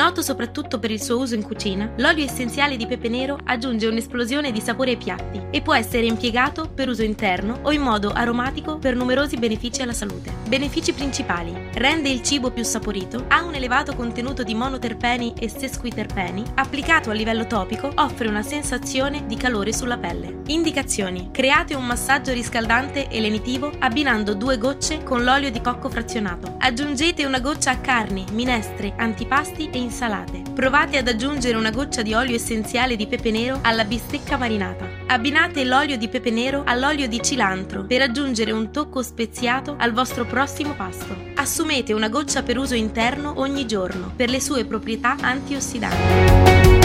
Noto soprattutto per il suo uso in cucina, l'olio essenziale di pepe nero aggiunge un'esplosione di sapore ai piatti e può essere impiegato per uso interno o in modo aromatico per numerosi benefici alla salute. Benefici principali. Rende il cibo più saporito, ha un elevato contenuto di monoterpeni e sesquiterpeni, applicato a livello topico offre una sensazione di calore sulla pelle. Indicazioni. Create un massaggio riscaldante e lenitivo abbinando due gocce con l'olio di cocco frazionato. Aggiungete una goccia a carni, minestre, antipasti e insalate. Provate ad aggiungere una goccia di olio essenziale di pepe nero alla bistecca marinata. Abbinate l'olio di pepe nero all'olio di cilantro per aggiungere un tocco speziato al vostro prossimo pasto. Assumete una goccia per uso interno ogni giorno per le sue proprietà antiossidanti.